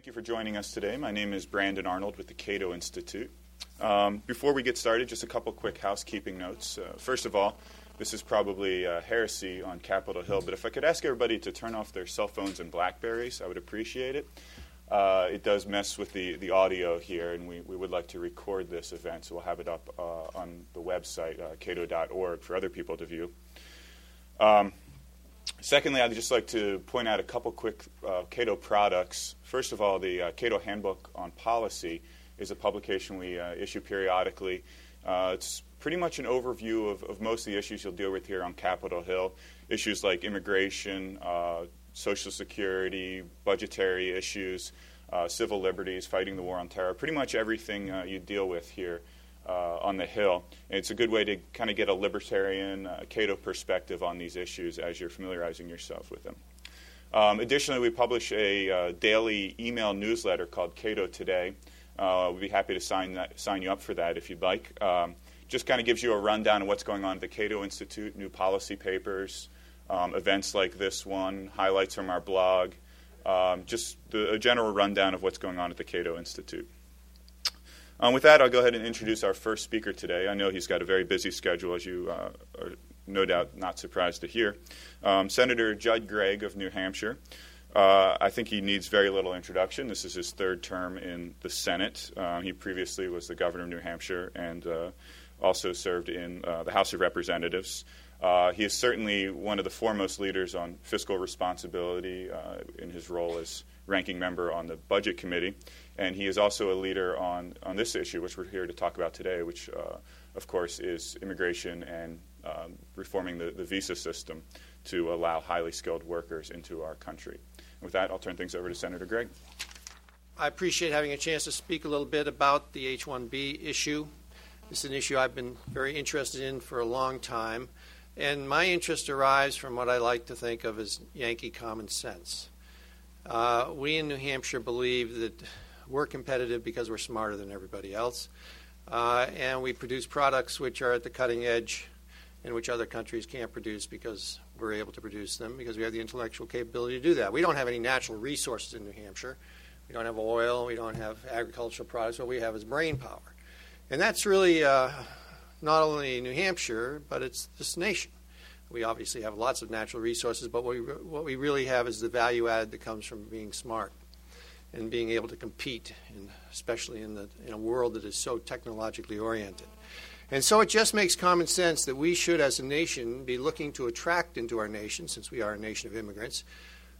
Thank you for joining us today. My name is Brandon Arnold with the Cato Institute. Um, before we get started, just a couple quick housekeeping notes. Uh, first of all, this is probably uh, heresy on Capitol Hill, but if I could ask everybody to turn off their cell phones and Blackberries, I would appreciate it. Uh, it does mess with the, the audio here, and we, we would like to record this event, so we'll have it up uh, on the website, uh, cato.org, for other people to view. Um, secondly, I'd just like to point out a couple quick uh, Cato products. First of all, the uh, Cato Handbook on Policy is a publication we uh, issue periodically. it's pretty much an overview of, of, most of the issues you'll deal with here on Capitol Hill. Issues like immigration, Social Security, budgetary issues, uh, civil liberties, fighting the war on terror, pretty much everything uh, you deal with here uh, on the Hill. And it's a good way to kind of get a libertarian, uh, Cato perspective on these issues as you're familiarizing yourself with them. Um, additionally, we publish a uh, daily email newsletter called Cato Today. Uh, we'd be happy to sign, that, sign you up for that if you'd like. Um, just kind of gives you a rundown of what's going on at the Cato Institute, new policy papers, um, events like this one, highlights from our blog, um, just the, a general rundown of what's going on at the Cato Institute. Um, with that, I'll go ahead and introduce our first speaker today. I know he's got a very busy schedule, as you uh, are no doubt not surprised to hear. Um, Senator Judd Gregg of New Hampshire. Uh, I think he needs very little introduction. This is his third term in the Senate. Uh, he previously was the governor of New Hampshire and uh, also served in uh, the House of Representatives. Uh, he is certainly one of the foremost leaders on fiscal responsibility in his role as ranking member on the Budget Committee. And he is also a leader on, on this issue, which we're here to talk about today, which, uh, of course, is immigration and um, reforming the, the visa system to allow highly skilled workers into our country. And with that, I'll turn things over to Senator Gregg. I appreciate having a chance to speak a little bit about the H 1B issue. It's an issue I've been very interested in for a long time. And my interest derives from what I like to think of as Yankee common sense. Uh, we in New Hampshire believe that we're competitive because we're smarter than everybody else. Uh, and we produce products which are at the cutting edge and which other countries can't produce because we're able to produce them because we have the intellectual capability to do that. We don't have any natural resources in New Hampshire. We don't have oil. We don't have agricultural products. What we have is brain power. And that's really uh, not only New Hampshire, but it's this nation. We obviously have lots of natural resources, but what we, what we really have is the value added that comes from being smart and being able to compete, in, especially in, the, in a world that is so technologically oriented. And so it just makes common sense that we should, as a nation, be looking to attract into our nation, since we are a nation of immigrants,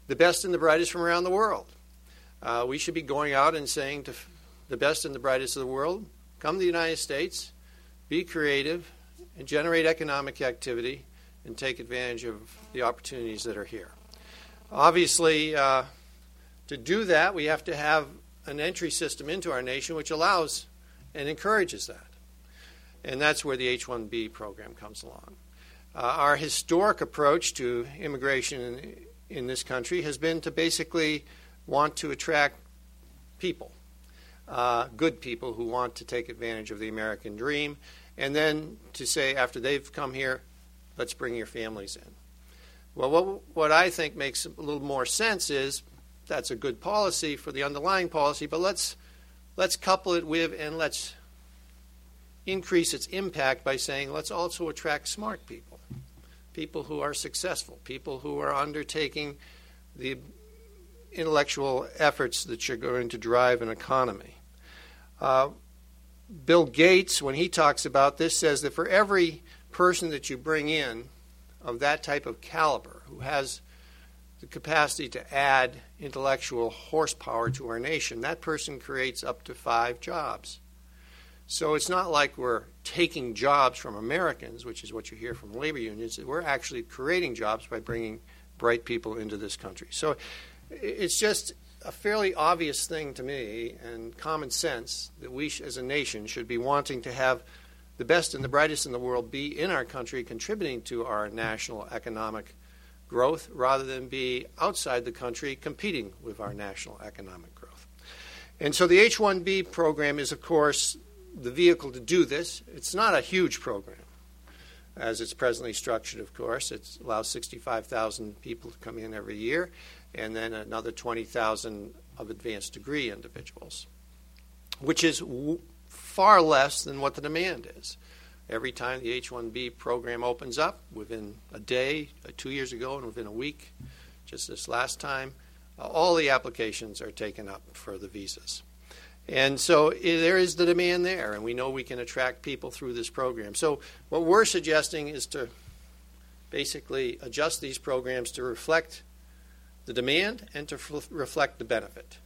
the best and the brightest from around the world. Uh, we should be going out and saying to the best and the brightest of the world, come to the United States, be creative, and generate economic activity and take advantage of the opportunities that are here. Obviously, uh, to do that, we have to have an entry system into our nation which allows and encourages that. And that's where the H 1B program comes along. Uh, our historic approach to immigration in, in, this country has been to basically want to attract people, uh, good people who want to take advantage of the American dream and then to say after they've come here, let's bring your families in. Well, what, what I think makes a little more sense is that's a good policy for the underlying policy, but let's let's couple it with and let's increase its impact by saying let's also attract smart people, people who are successful, people who are undertaking the intellectual efforts that you're going to drive an economy. Uh, Bill Gates, when he talks about this, says that for every person that you bring in of that type of caliber who has the capacity to add intellectual horsepower to our nation, that person creates up to five jobs. So it's not like we're taking jobs from Americans, which is what you hear from labor unions. We're actually creating jobs by bringing bright people into this country. So it's just a fairly obvious thing to me and common sense that we as a nation should be wanting to have the best and the brightest in the world be in our country contributing to our national economic growth rather than be outside the country competing with our national economic growth. And so the H 1B program is, of course, the vehicle to do this. It's not a huge program as it's presently structured, of course. It allows 65,000 people to come in every year and then another 20,000 of advanced degree individuals, which is w- far less than what the demand is. Every time the H 1B program opens up, within a day, uh, two years ago, and within a week, just this last time, uh, all the applications are taken up for the visas. And so there is the demand there, and we know we can attract people through this program. So, what we're suggesting is to basically adjust these programs to reflect the demand and to f- reflect the benefit.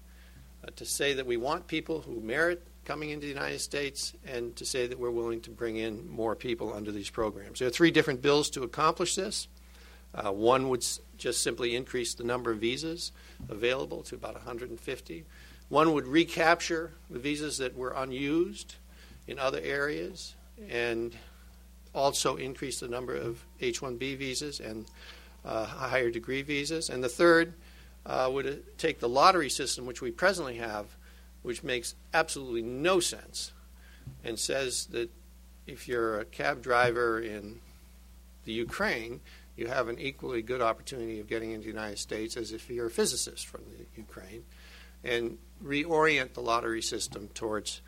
Uh, to say that we want people who merit coming into the United States and to say that we're willing to bring in more people under these programs. There are three different bills to accomplish this. Uh, one would s- just simply increase the number of visas available to about 150. One would recapture the visas that were unused in other areas and also increase the number of H 1B visas and uh, higher degree visas. And the third uh, would take the lottery system, which we presently have, which makes absolutely no sense, and says that if you're a cab driver in the Ukraine, you have an equally good opportunity of getting into the United States as if you're a physicist from the Ukraine, and reorient the lottery system towards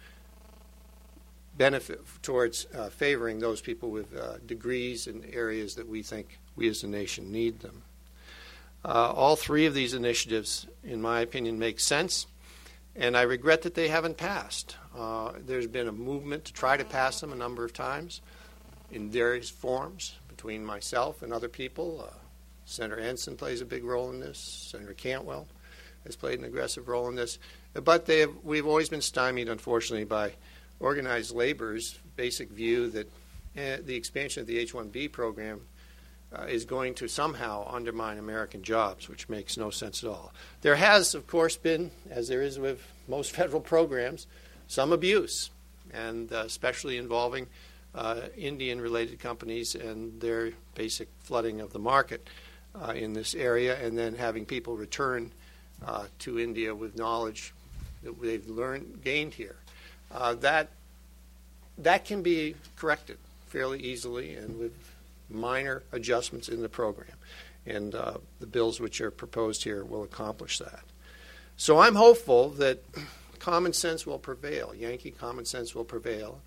benefit towards uh, favoring those people with uh, degrees in areas that we think we as a nation need them. Uh, all three of these initiatives, in my opinion, make sense, and I regret that they haven't passed. Uh, there's been a movement to try to pass them a number of times in various forms between myself and other people. Uh, Senator Ensign plays a big role in this. Senator Cantwell has played an aggressive role in this. But have, we've always been stymied, unfortunately, by organized labor's basic view that uh, the expansion of the H 1B program uh, is going to somehow undermine American jobs, which makes no sense at all. There has, of course, been, as there is with most federal programs, some abuse, and uh, especially involving uh, Indian related companies and their basic flooding of the market uh, in this area, and then having people return uh, to India with knowledge that they've learned, gained here. That, that can be corrected fairly easily and with minor adjustments in the program. And uh, the bills which are proposed here will accomplish that. So I'm hopeful that common sense will prevail. Yankee common sense will prevail.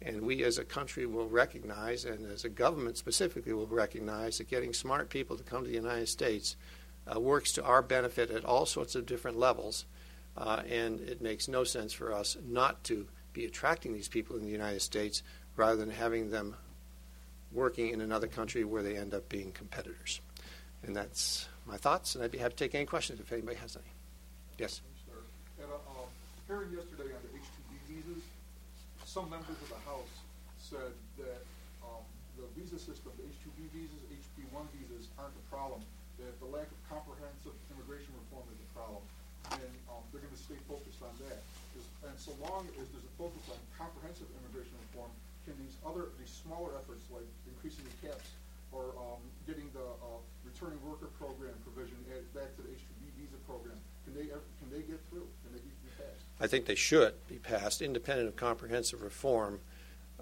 And we as a country will recognize, and as a government specifically will recognize, that getting smart people to come to the United States uh, works to our benefit at all sorts of different levels. Uh, and it makes no sense for us not to be attracting these people in the United States rather than having them working in another country where they end up being competitors. And that's my thoughts, and I'd be happy to take any questions if anybody has any. Yes? At a uh, hearing yesterday on the H-2B visas, some members of the House said that um, the visa system, the H-2B visas, H-B-1 visas aren't the problem, that the lack of comprehensive immigration reform is the problem, and um, they're going to stay focused on that. And so long as there's a focus on comprehensive immigration reform, can these other, these smaller efforts like increasing the caps or um, getting the uh, returning worker program provision added back to the H-2B visa program, can they, can they get through? Can they be passed? I think they should be passed, independent of comprehensive reform.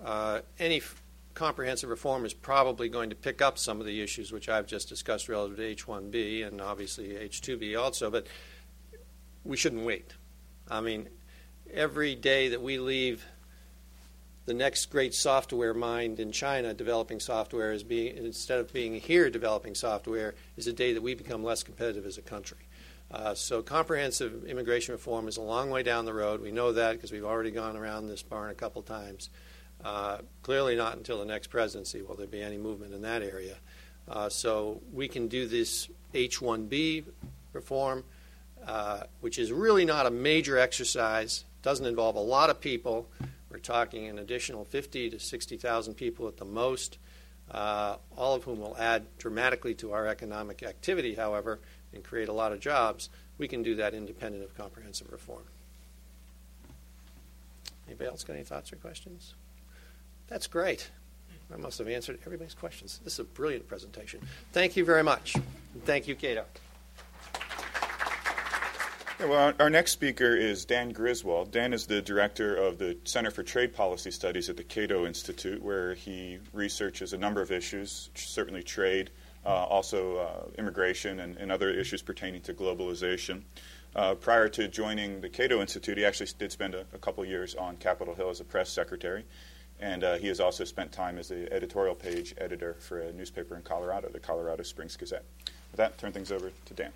Uh, any f- comprehensive reform is probably going to pick up some of the issues which I've just discussed relative to H-1B and obviously H-2B also, but we shouldn't wait. I mean, every day that we leave the next great software mind in China developing software is being instead of being here developing software is a day that we become less competitive as a country. Uh, so comprehensive immigration reform is a long way down the road. We know that because we've already gone around this barn a couple times. Uh, clearly, not until the next presidency will there be any movement in that area. Uh, so we can do this H-1B reform, uh, which is really not a major exercise. Doesn't involve a lot of people. We're talking an additional 50 to 60,000 people at the most, uh, all of whom will add dramatically to our economic activity, however, and create a lot of jobs. We can do that independent of comprehensive reform. Anybody else got any thoughts or questions? That's great. I must have answered everybody's questions. This is a brilliant presentation. Thank you very much. thank you, Cato. Well, our next speaker is Dan Griswold. Dan is the director of the Center for Trade Policy Studies at the Cato Institute, where he researches a number of issues, certainly trade, uh, also uh, immigration, and, and, other issues pertaining to globalization. Uh, prior to joining the Cato Institute, he actually did spend a, a couple years on Capitol Hill as a press secretary. And uh, he has also spent time as the editorial page editor for a newspaper in Colorado, the Colorado Springs Gazette. With that, turn things over to Dan.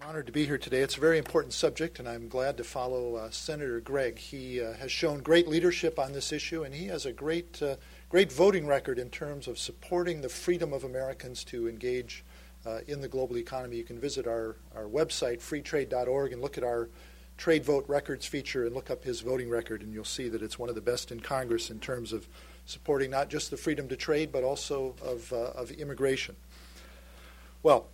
I'm honored to be here today. It's a very important subject, and I'm glad to follow uh, Senator Gregg. He uh, has shown great leadership on this issue, and he has a great, uh, great voting record in terms of supporting the freedom of Americans to engage uh, in the global economy. You can visit our, our website, freetrade.org, and look at our trade vote records feature and look up his voting record, and you'll see that it's one of the best in Congress in terms of supporting not just the freedom to trade, but also of, uh, of immigration. Well,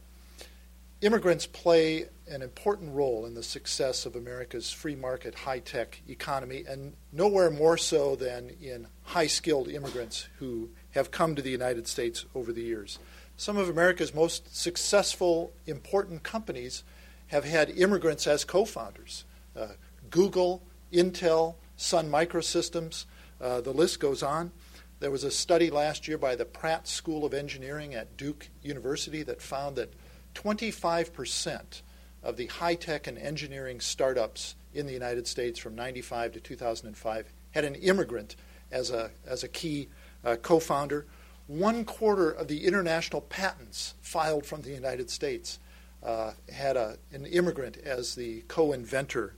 immigrants play an important role in the success of America's free market high tech economy, and nowhere more so than in high skilled immigrants who have come to the United States over the years. Some of America's most successful, important companies have had immigrants as co founders. Uh, Google, Intel, Sun Microsystems, uh, the list goes on. There was a study last year by the Pratt School of Engineering at Duke University that found that 25% of the high tech and engineering startups in the United States from 95 to 2005 had an immigrant as a, as a key uh, co founder one quarter of the international patents filed from the United States uh, had a, an immigrant as the co inventor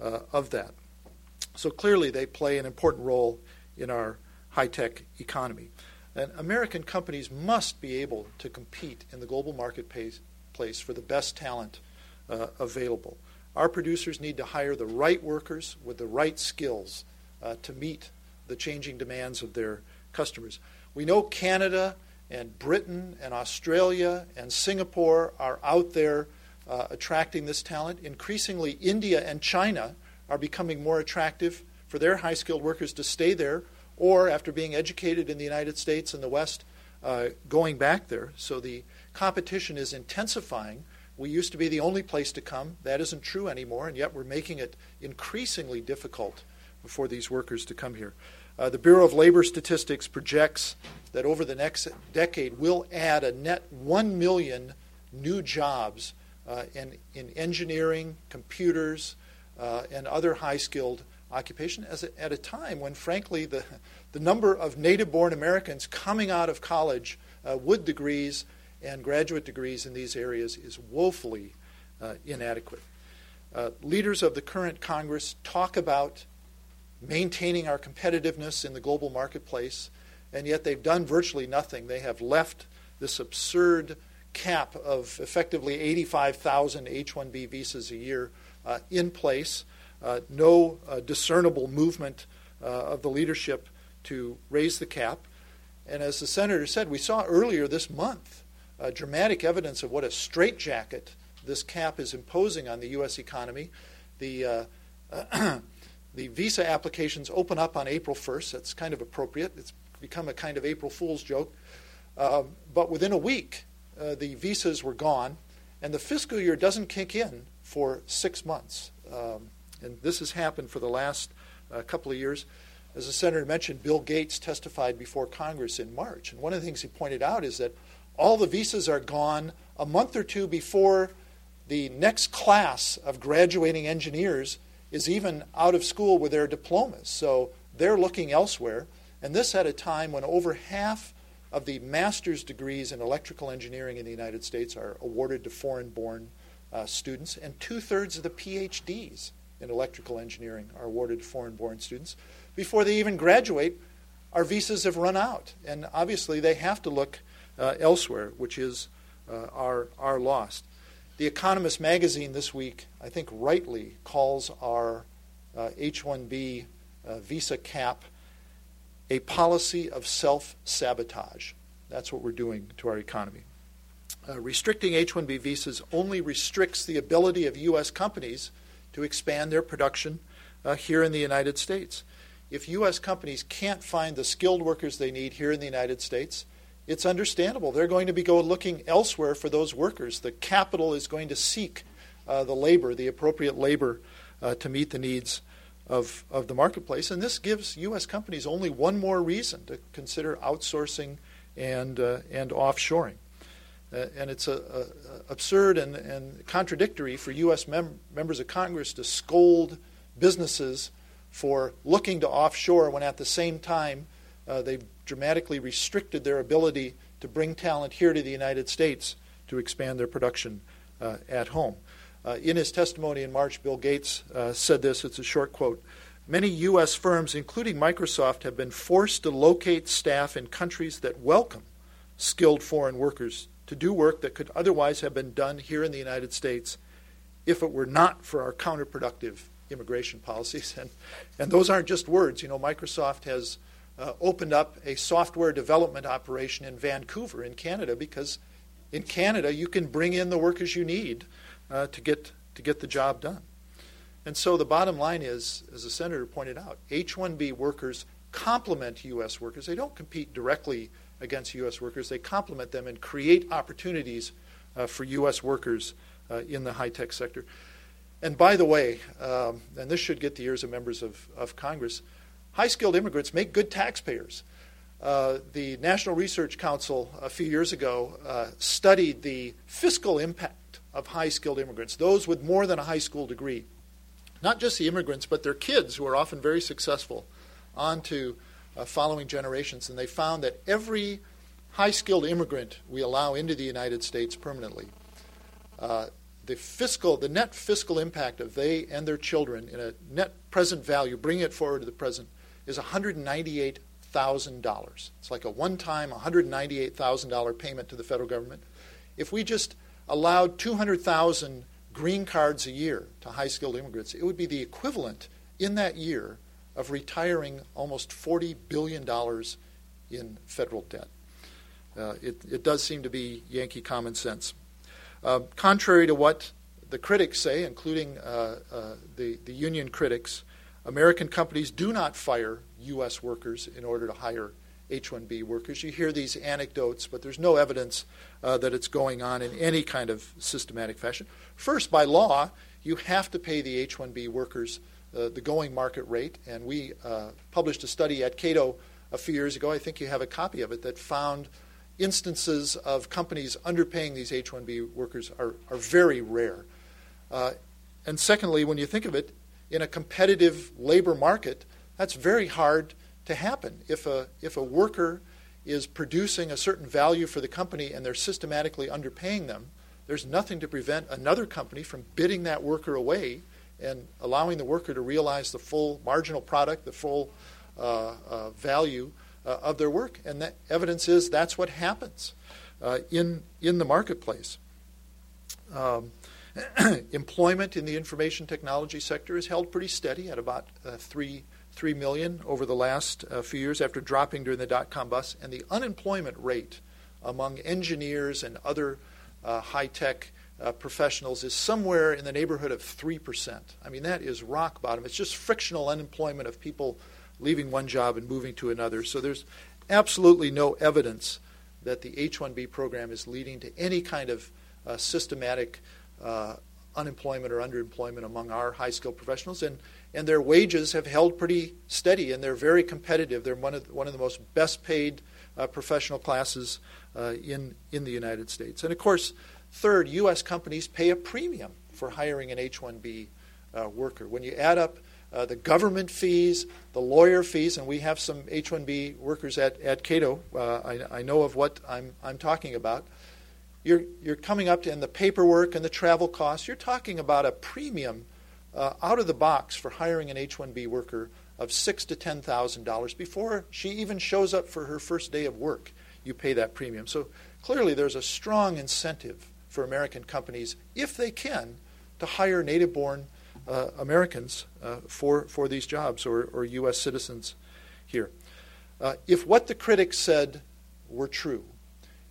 uh, of that. So clearly, they play an important role in our high tech economy. And American companies must be able to compete in the global marketplace for the best talent uh, available. Our producers need to hire the right workers with the right skills uh, to meet the changing demands of their customers. We know Canada and Britain and Australia and Singapore are out there uh, attracting this talent. Increasingly, India and China are becoming more attractive for their high skilled workers to stay there or, after being educated in the United States and the West, uh, going back there. So the competition is intensifying. We used to be the only place to come. That isn't true anymore, and yet we're making it increasingly difficult for these workers to come here. Uh, the Bureau of Labor Statistics projects that over the next decade we'll add a net 1 million new jobs uh, in, in engineering, computers, uh, and other high skilled occupation a, at a time when, frankly, the, the number of native born Americans coming out of college uh, with degrees and graduate degrees in these areas is woefully uh, inadequate. Uh, leaders of the current Congress talk about maintaining our competitiveness in the global marketplace, and yet they've done virtually nothing. They have left this absurd cap of effectively 85,000 H 1B visas a year uh, in place, uh, no uh, discernible movement uh, of the leadership to raise the cap. And as the senator said, we saw earlier this month uh, dramatic evidence of what a straitjacket this cap is imposing on the U.S. economy. The uh, The visa applications open up on April 1st. That's kind of appropriate. It's become a kind of April Fool's joke. Uh, but within a week, uh, the visas were gone, and the fiscal year doesn't kick in for six months. Um, and this has happened for the last uh, couple of years. As the senator mentioned, Bill Gates testified before Congress in March. And one of the things he pointed out is that all the visas are gone a month or two before the next class of graduating engineers is even out of school with their diplomas. So they're looking elsewhere. And this at a time when over half of the master's degrees in electrical engineering in the United States are awarded to foreign born uh, students, and two thirds of the PhDs in electrical engineering are awarded to foreign born students. Before they even graduate, our visas have run out. And obviously, they have to look uh, elsewhere, which is uh, our, our lost. The Economist magazine this week, I think rightly, calls our uh, H 1B uh, visa cap a policy of self sabotage. That's what we're doing to our economy. Uh, restricting H 1B visas only restricts the ability of U.S. companies to expand their production uh, here in the United States. If U.S. companies can't find the skilled workers they need here in the United States, it's understandable. They're going to be go looking elsewhere for those workers. The capital is going to seek uh, the labor, the appropriate labor, uh, to meet the needs of, of the marketplace. And this gives U.S. companies only one more reason to consider outsourcing and, uh, and offshoring. Uh, and it's a, a, absurd and, and, contradictory for U.S. Mem- members of Congress to scold businesses for looking to offshore when at the same time uh, they've dramatically restricted their ability to bring talent here to the United States to expand their production uh, at home. Uh, in his testimony in March, Bill Gates uh, said this. It's a short quote. Many U.S. firms, including Microsoft, have been forced to locate staff in countries that welcome skilled foreign workers to do work that could otherwise have been done here in the United States if it were not for our counterproductive immigration policies. And, and those aren't just words. You know, Microsoft has uh, opened up a software development operation in Vancouver, in Canada, because in Canada you can bring in the workers you need uh, to, get, to get the job done. And so the bottom line is, as the senator pointed out, H 1B workers complement U.S. workers. They don't compete directly against U.S. workers. They complement them and create opportunities uh, for U.S. workers uh, in the high tech sector. And by the way, um, and this should get the ears of members of, of Congress, high skilled immigrants make good taxpayers. Uh, the National Research Council a few years ago uh, studied the fiscal impact of high skilled immigrants, those with more than a high school degree. Not just the immigrants, but their kids, who are often very successful, onto uh, following generations, and they found that every high skilled immigrant we allow into the United States permanently, uh, the fiscal, the net fiscal impact of they and their children in a net present value, bringing it forward to the present, is $198,000. It's like a one time $198,000 payment to the federal government. If we just allowed 200,000 green cards a year to high skilled immigrants, it would be the equivalent in that year of retiring almost $40 billion in federal debt. Uh, it, it, does seem to be Yankee common sense. Uh, contrary to what the critics say, including uh, uh the, the union critics, American companies do not fire U.S. workers in order to hire H 1B workers. You hear these anecdotes, but there's no evidence uh, that it's going on in any kind of systematic fashion. First, by law, you have to pay the H 1B workers uh, the going market rate. And we uh, published a study at Cato a few years ago. I think you have a copy of it that found instances of companies underpaying these H 1B workers are, are very rare. Uh, and secondly, when you think of it, in a competitive labor market, that's very hard to happen. If a, if a worker is producing a certain value for the company and they're systematically underpaying them, there's nothing to prevent another company from bidding that worker away and allowing the worker to realize the full marginal product, the full uh, uh, value uh, of their work. And that evidence is that's what happens uh, in, in the marketplace. Um, employment in the information technology sector is held pretty steady at about uh, three, 3 million over the last uh, few years after dropping during the dot com bust. And the unemployment rate among engineers and other high tech uh, professionals is somewhere in the neighborhood of 3%. I mean, that is rock bottom. It's just frictional unemployment of people leaving one job and moving to another. So there's absolutely no evidence that the H 1B program is leading to any kind of uh, systematic uh, unemployment or underemployment among our high skilled professionals. And, and their wages have held pretty steady and they're very competitive. They're one of, the, one of the most best paid uh, professional classes uh, in, in the United States. And of course, Third, U.S. companies pay a premium for hiring an H 1B uh, worker. When you add up uh, the government fees, the lawyer fees, and we have some H 1B workers at, at Cato, uh, I, I, know of what I'm, I'm talking about. You're, you're coming up to, and the paperwork and the travel costs, you're talking about a premium uh, out of the box for hiring an H 1B worker of six to ten thousand dollars before she even shows up for her first day of work. You pay that premium. So clearly, there's a strong incentive for American companies, if they can, to hire native born uh, Americans uh, for, for these jobs or, or U.S. citizens here. Uh, if what the critics said were true,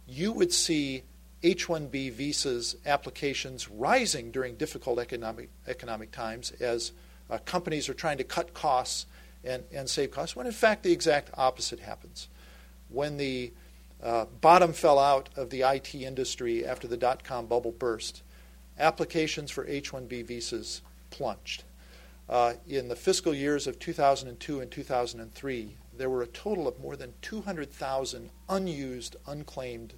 you would see H 1B visas applications rising during difficult economic, economic times as uh, companies are trying to cut costs and, and save costs, when in fact the exact opposite happens. When the uh, bottom fell out of the IT industry after the dot com bubble burst. Applications for H 1B visas plunged. Uh, in the fiscal years of 2002 and 2003, there were a total of more than 200,000 unused, unclaimed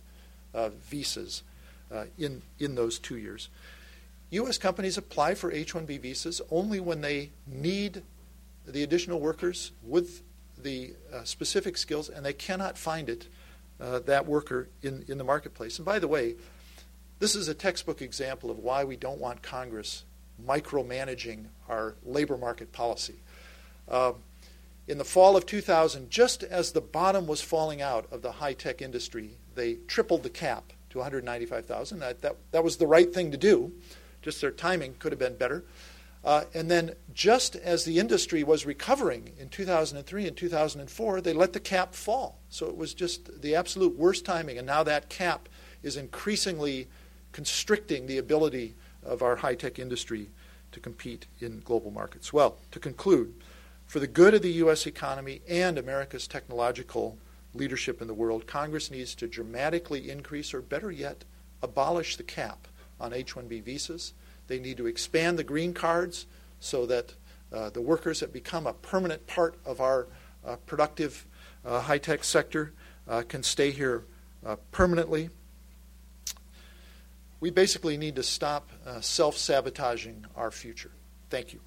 uh, visas uh, in, in those two years. U.S. companies apply for H 1B visas only when they need the additional workers with the uh, specific skills and they cannot find it, uh, that worker, in, in the marketplace. And by the way, this is a textbook example of why we don't want Congress micromanaging our labor market policy. Uh, in the fall of 2000, just as the bottom was falling out of the high tech industry, they tripled the cap to 195,000. That, that, that was the right thing to do. Just their timing could have been better. Uh, and then, just as the industry was recovering in 2003 and 2004, they let the cap fall. So it was just the absolute worst timing. And now that cap is increasingly constricting the ability of our high tech industry to compete in global markets. Well, to conclude, for the good of the U.S. economy and America's technological leadership in the world, Congress needs to dramatically increase, or better yet, abolish the cap on H 1B visas they need to expand the green cards so that uh, the workers that become a permanent part of our uh, productive uh, high tech sector uh, can stay here uh, permanently. We basically need to stop self sabotaging our future. Thank you.